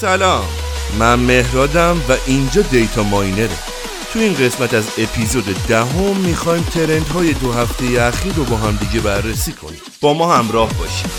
سلام. من مهرادم و اینجا دیتا ماینره. تو این قسمت از اپیزود دهم می‌خوایم ترند های دو هفته اخیر رو با هم دیگه بررسی کنیم. با ما همراه باشید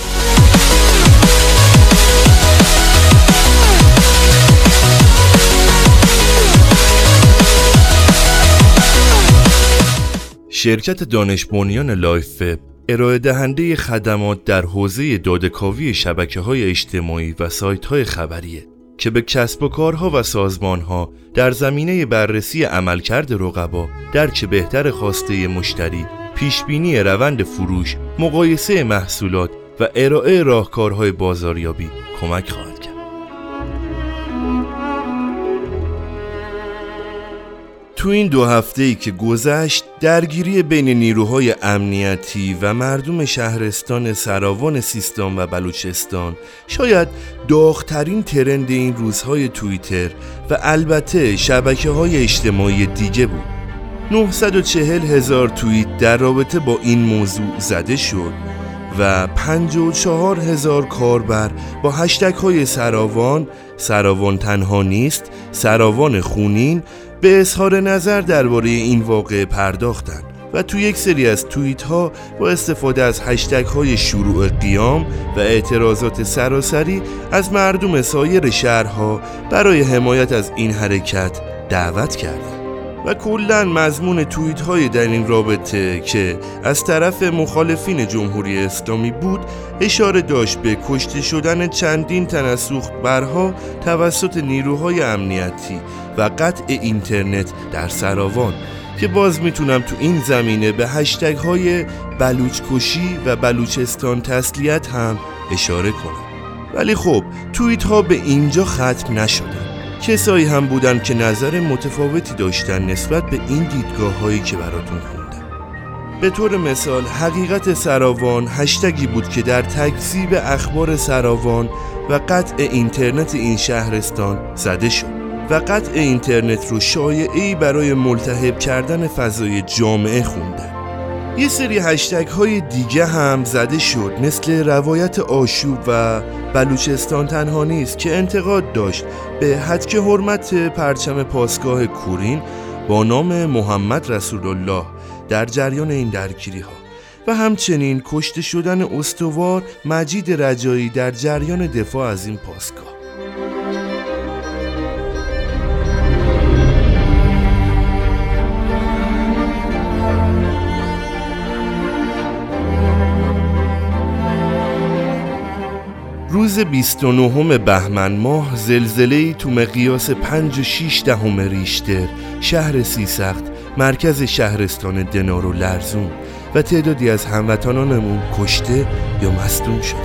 شرکت دانش بنیان لایف ارائه دهنده خدمات در حوزه دادکاوی شبکه های اجتماعی و سایت های خبریه که به کسب و کارها و سازمانها در زمینه بررسی عملکرد رقبا درک بهتر خواسته مشتری پیشبینی روند فروش مقایسه محصولات و ارائه راهکارهای بازاریابی کمک خواهد تو این دو هفته ای که گذشت درگیری بین نیروهای امنیتی و مردم شهرستان سراوان سیستان و بلوچستان شاید داغترین ترند این روزهای توییتر و البته شبکه های اجتماعی دیگه بود. 940 هزار توییت در رابطه با این موضوع زده شد و 54 هزار کاربر با هشتگ های سراوان، سراوان تنها نیست، سراوان خونین به اظهار نظر درباره این واقعه پرداختند و تو یک سری از توییت ها با استفاده از هشتگ های شروع قیام و اعتراضات سراسری از مردم سایر شهرها برای حمایت از این حرکت دعوت کردند و کلا مضمون توییت های در این رابطه که از طرف مخالفین جمهوری اسلامی بود اشاره داشت به کشته شدن چندین تن از سوخت برها توسط نیروهای امنیتی و قطع اینترنت در سراوان که باز می‌تونم تو این زمینه به هشتگ های بلوچ کشی و بلوچستان تسلیت هم اشاره کنم. ولی خب توییت ها به اینجا ختم نشدن. کسایی هم بودن که نظر متفاوتی داشتن نسبت به این دیدگاه هایی که براتون خوندم. به طور مثال حقیقت سراوان هشتگی بود که در تکذیب اخبار سراوان و قطع اینترنت این شهرستان زده شد. و قطع اینترنت رو شایعی برای ملتهب کردن فضای جامعه خوندن یه سری هشتگ های دیگه هم زده شد مثل روایت آشوب و بلوچستان تنها نیست که انتقاد داشت به حد که حرمت پرچم پاسگاه کورین با نام محمد رسول الله در جریان این درگیری ها و همچنین کشته شدن استوار مجید رجایی در جریان دفاع از این پاسگاه. روز 29 بهمن ماه زلزله تو مقیاس 5 و 6 دهم ریشتر شهر سیسخت مرکز شهرستان دنار و لرزون و تعدادی از هموطنانمون کشته یا مصدوم شده.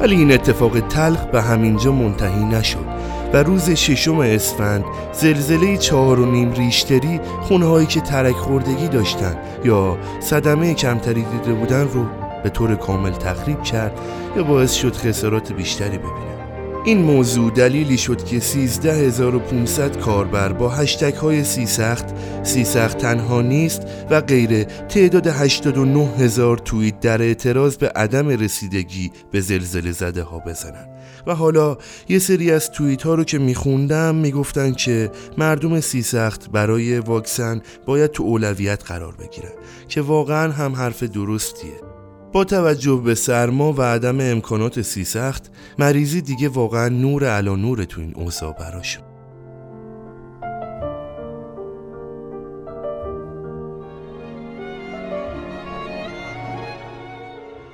ولی این اتفاق تلخ به همینجا منتهی نشد و روز ششم اسفند زلزله چهار و نیم ریشتری خونهایی که ترک خوردگی داشتن یا صدمه کمتری دیده بودن رو به طور کامل تخریب کرد یا باعث شد خسارات بیشتری ببینه. این موضوع دلیلی شد که 13500 کاربر با هشتگ های سی سخت، سی سخت تنها نیست و غیره تعداد 89 هزار توییت در اعتراض به عدم رسیدگی به زلزله زده ها بزنن و حالا یه سری از توییت ها رو که میخوندم می‌گفتن که مردم سی سخت برای واکسن باید تو اولویت قرار بگیرن که واقعا هم حرف درستیه. با توجه به سرما و عدم امکانات سی سخت مریضی دیگه واقعا نور علا نور تو این اوضاع براشون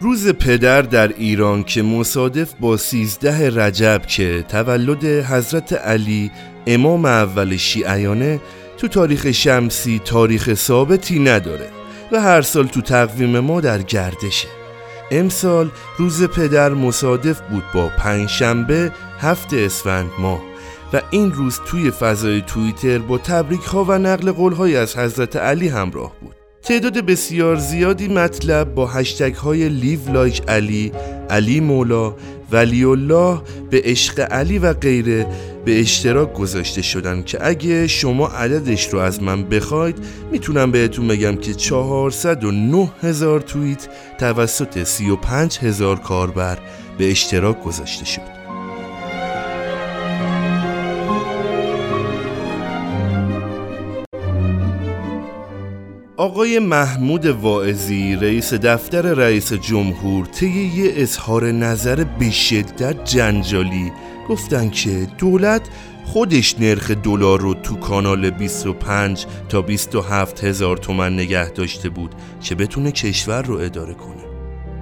روز پدر در ایران که مصادف با سیزده رجب که تولد حضرت علی امام اول شیعیانه تو تاریخ شمسی تاریخ ثابتی نداره. و هر سال تو تقویم ما در گردشه. امسال روز پدر مصادف بود با پنجشنبه هفت اسفند ماه و این روز توی فضای توییتر با تبریک ها و نقل قول های از حضرت علی همراه بود. تعداد بسیار زیادی مطلب با هشتگ های لیو لایک علی، علی مولا، ولی الله به عشق علی و غیره به اشتراک گذاشته شدن که اگه شما عددش رو از من بخواید می‌تونم بهتون بگم که 409 هزار توییت توسط 35 هزار کاربر به اشتراک گذاشته شد. آقای محمود واعظی رئیس دفتر رئیس جمهور طی یه اظهار نظر به شدت جنجالی گفتن که دولت خودش نرخ دلار رو تو کانال 25 تا 27 هزار تومن نگه داشته بود که بتونه کشور رو اداره کنه.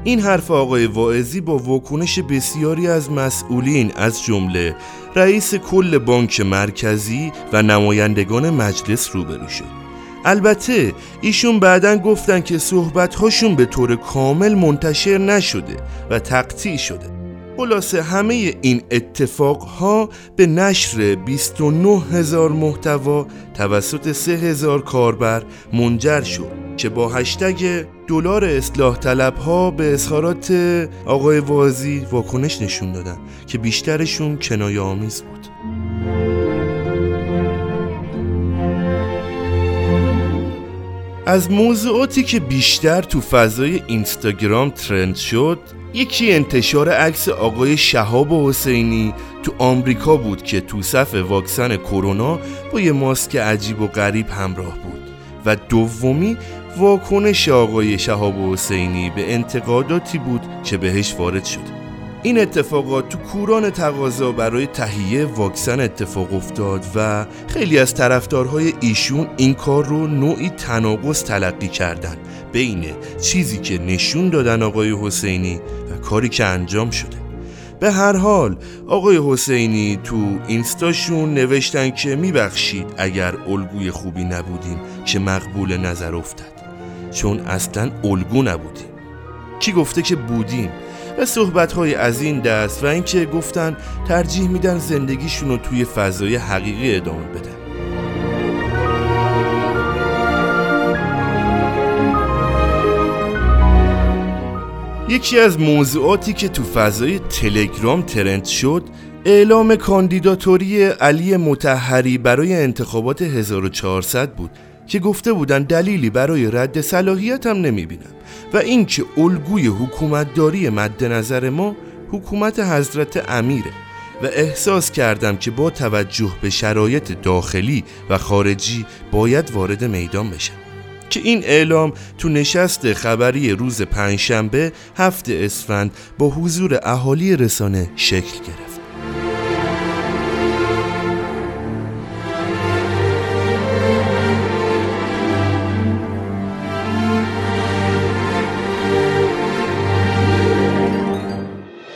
این حرف آقای واعظی با واکنش بسیاری از مسئولین از جمله رئیس کل بانک مرکزی و نمایندگان مجلس روبرو شد. البته ایشون بعدا گفتن که صحبتهاشون به طور کامل منتشر نشده و تقطیع شده. خلاصه همه این اتفاق ها به نشر 29 هزار محتوا توسط 3 هزار کاربر منجر شد که با هشتگ دلار اصلاح طلب ها به اظهارات آقای وازی واکنش نشون دادن که بیشترشون کنایه آمیز بود. از موضوعاتی که بیشتر تو فضای اینستاگرام ترند شد یکی انتشار عکس آقای شهاب حسینی تو آمریکا بود که تو صف واکسن کرونا با یه ماسک عجیب و غریب همراه بود. و دومی واکنش آقای شهاب حسینی به انتقاداتی بود که بهش وارد شد. این اتفاقات تو کوران تقاضا برای تهیه واکسن اتفاق افتاد و خیلی از طرفدارهای ایشون این کار رو نوعی تناقض تلقی کردن بین چیزی که نشون دادن آقای حسینی و کاری که انجام شده. به هر حال آقای حسینی تو اینستاشون نوشتن که میبخشید اگر الگوی خوبی نبودیم که مقبول نظر افتد. چون اصلا الگو نبودیم کی گفته که بودیم و صحبت های از این دست و اینکه گفتن ترجیح میدن زندگیشون رو توی فضای حقیقی ادامه بدن. یکی از موضوعاتی که تو فضای تلگرام ترند شد اعلام کاندیداتوری علی متحری برای انتخابات 1400 بود که گفته بودن دلیلی برای رد صلاحیت هم نمی‌بینم و اینکه الگوی حکومتداری مد نظر ما حکومت حضرت امیره و احساس کردم که با توجه به شرایط داخلی و خارجی باید وارد میدان بشم. که این اعلام تو نشست خبری روز پنجشنبه هفت اسفند با حضور اهالی رسانه شکل گرفت.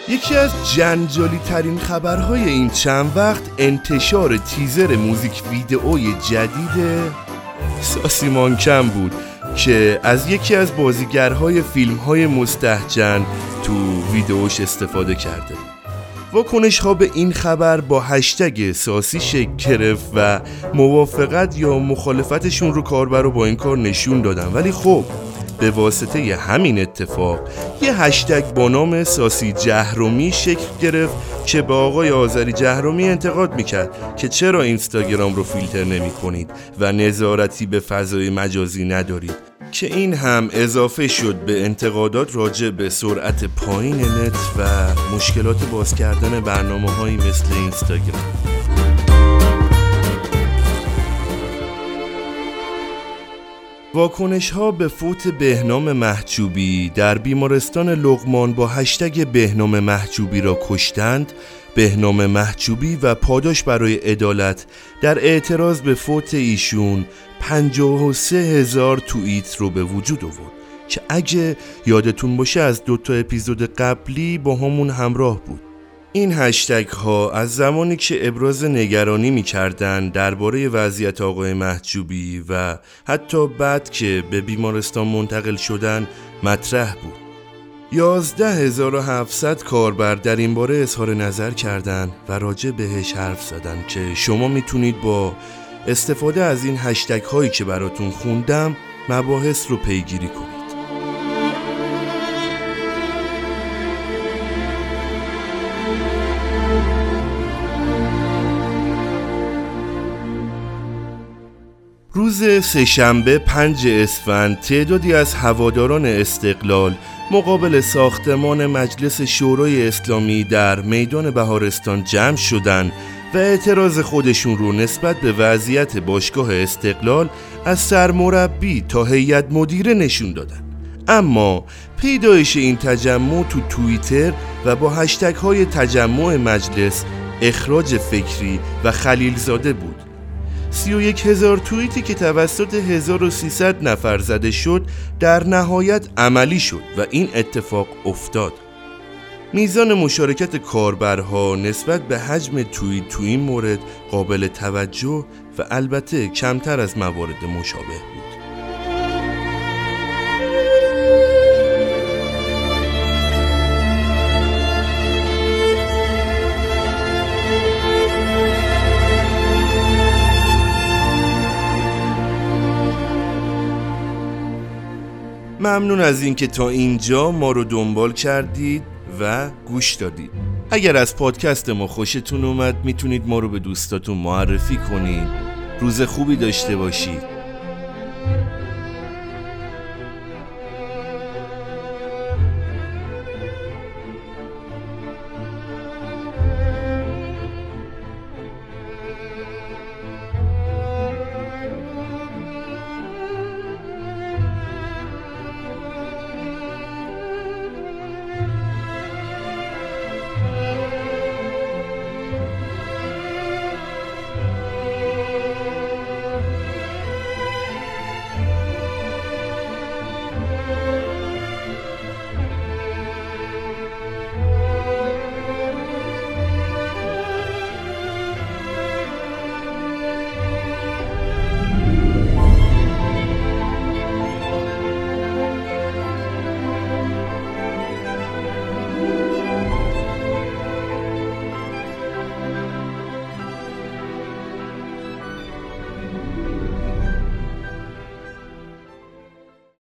یکی از جنجالی ترین خبرهای این چند وقت انتشار تیزر موزیک ویدئوی جدید ساسی مانکم بود که از یکی از بازیگرهای فیلم های مستحجن تو ویدئوش استفاده کرده. واکنش ها به این خبر با هشتگ ساسی شکل گرفت و موافقت یا مخالفتشون رو کاربر رو با این کار نشون دادن. ولی خب به واسطه همین اتفاق یه هشتگ با نام ساسی جهرومی شکل گرفت که به آقای آذری جهرومی انتقاد می‌کرد که چرا اینستاگرام رو فیلتر نمی کنید و نظارتی به فضای مجازی ندارید. که این هم اضافه شد به انتقادات راجع به سرعت پایین نت و مشکلات باز کردن برنامه هایی مثل اینستاگرام. واکنش ها به فوت بهنام محجوبی در بیمارستان لغمان با هشتگ بهنام محجوبی را کشتند بهنام محجوبی و پاداش برای عدالت در اعتراض به فوت ایشون 53 هزار توییت رو به وجود آورد. که اگه یادتون باشه از دوتا اپیزود قبلی با همون همراه بود. این هشتگ ها از زمانی که ابراز نگرانی می کردن درباره وضعیت آقای محجوبی و حتی بعد که به بیمارستان منتقل شدن مطرح بود. 11700 کاربر در این باره اظهار نظر کردند و راجع بهش حرف زدن که شما می‌تونید با استفاده از این هشتگ هایی که براتون خوندم مباحث رو پیگیری کنید. روز سهشنبه پنج اسفند تعدادی از هواداران استقلال مقابل ساختمان مجلس شورای اسلامی در میدان بهارستان جمع شدند و اعتراض خودشون رو نسبت به وضعیت باشگاه استقلال از سرمربی تا هیئت مدیره نشون دادن. اما پیدایش این تجمع تو توییتر و با هشتگ های تجمع مجلس اخراج فکری و خلیلزاده بود. سی و یک هزار توییتی که توسط 1300 نفر زده شد در نهایت عملی شد و این اتفاق افتاد. میزان مشارکت کاربرها نسبت به حجم توییت تو این مورد قابل توجه و البته کمتر از موارد مشابه بود. ممنون از اینکه تا اینجا ما رو دنبال کردید و گوش دادید. اگر از پادکست ما خوشتون اومد می‌تونید ما رو به دوستاتون معرفی کنید. روز خوبی داشته باشید.